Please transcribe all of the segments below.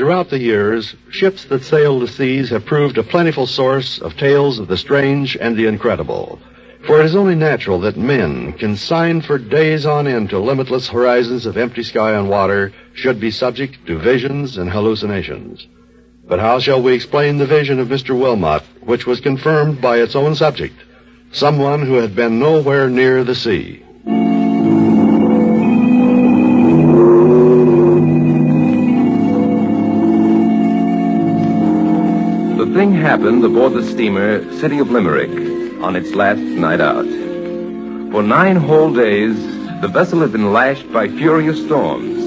Throughout the years, ships that sail the seas have proved a plentiful source of tales of the strange and the incredible. For it is only natural that men, consigned for days on end to limitless horizons of empty sky and water, should be subject to visions and hallucinations. But how shall we explain the vision of Mr. Wilmot, which was confirmed by its own subject, someone who had been nowhere near the sea? Happened aboard the steamer City of Limerick on its last night out. For nine whole days, the vessel had been lashed by furious storms.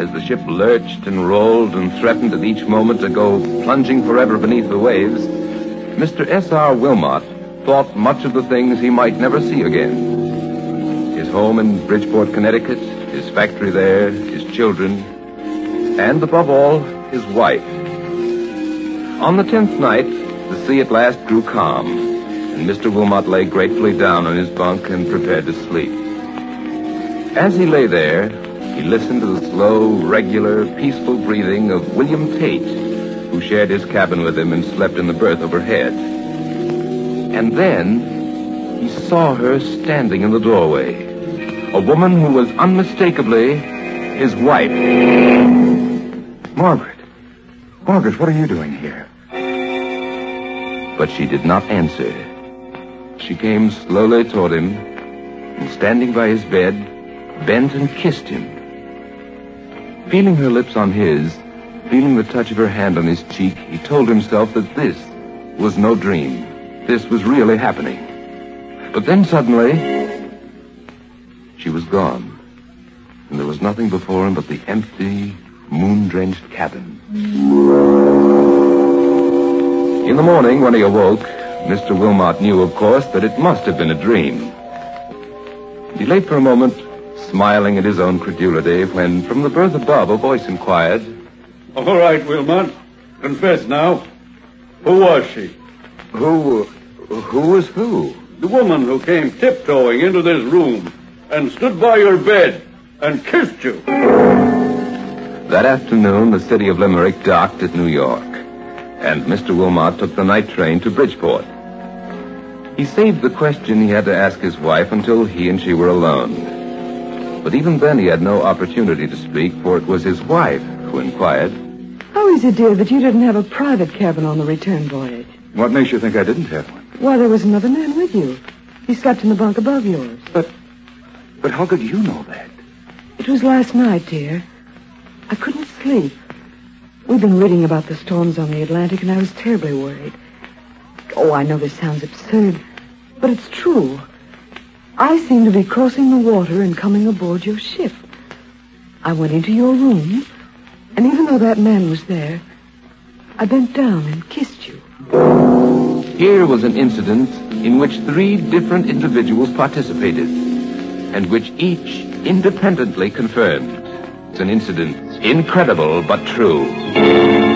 As the ship lurched and rolled and threatened at each moment to go plunging forever beneath the waves, Mr. S.R. Wilmot thought much of the things he might never see again. His home in Bridgeport, Connecticut, his factory there, his children, and above all, his wife. On the tenth night, the sea at last grew calm, and Mr. Wilmot lay gratefully down on his bunk and prepared to sleep. As he lay there, he listened to the slow, regular, peaceful breathing of William Tate, who shared his cabin with him and slept in the berth overhead. And then he saw her standing in the doorway, a woman who was unmistakably his wife. Margaret. Margaret, what are you doing here? But she did not answer. She came slowly toward him, and standing by his bed, bent and kissed him. Feeling her lips on his, feeling the touch of her hand on his cheek, he told himself that this was no dream. This was really happening. But then suddenly, she was gone. And there was nothing before him but the empty, moon-drenched cabin. In the morning, when he awoke, Mr. Wilmot knew, of course, that it must have been a dream. He lay for a moment, smiling at his own credulity, when from the berth above a voice inquired, All right, Wilmot. Confess now. Who was she? Who. Who was who? The woman who came tiptoeing into this room and stood by your bed and kissed you. That afternoon, the city of Limerick docked at New York, and Mr. Wilmot took the night train to Bridgeport. He saved the question he had to ask his wife until he and she were alone. But even then, he had no opportunity to speak, for it was his wife who inquired, How is it, dear, that you didn't have a private cabin on the return voyage? What makes you think I didn't have one? Why, there was another man with you. He slept in the bunk above yours. But but how could you know that? It was last night, dear. I couldn't sleep. We've been reading about the storms on the Atlantic, and I was terribly worried. Oh, I know this sounds absurd, but it's true. I seem to be crossing the water and coming aboard your ship. I went into your room, and even though that man was there, I bent down and kissed you. Here was an incident in which three different individuals participated, and which each independently confirmed. It's an incident incredible but true.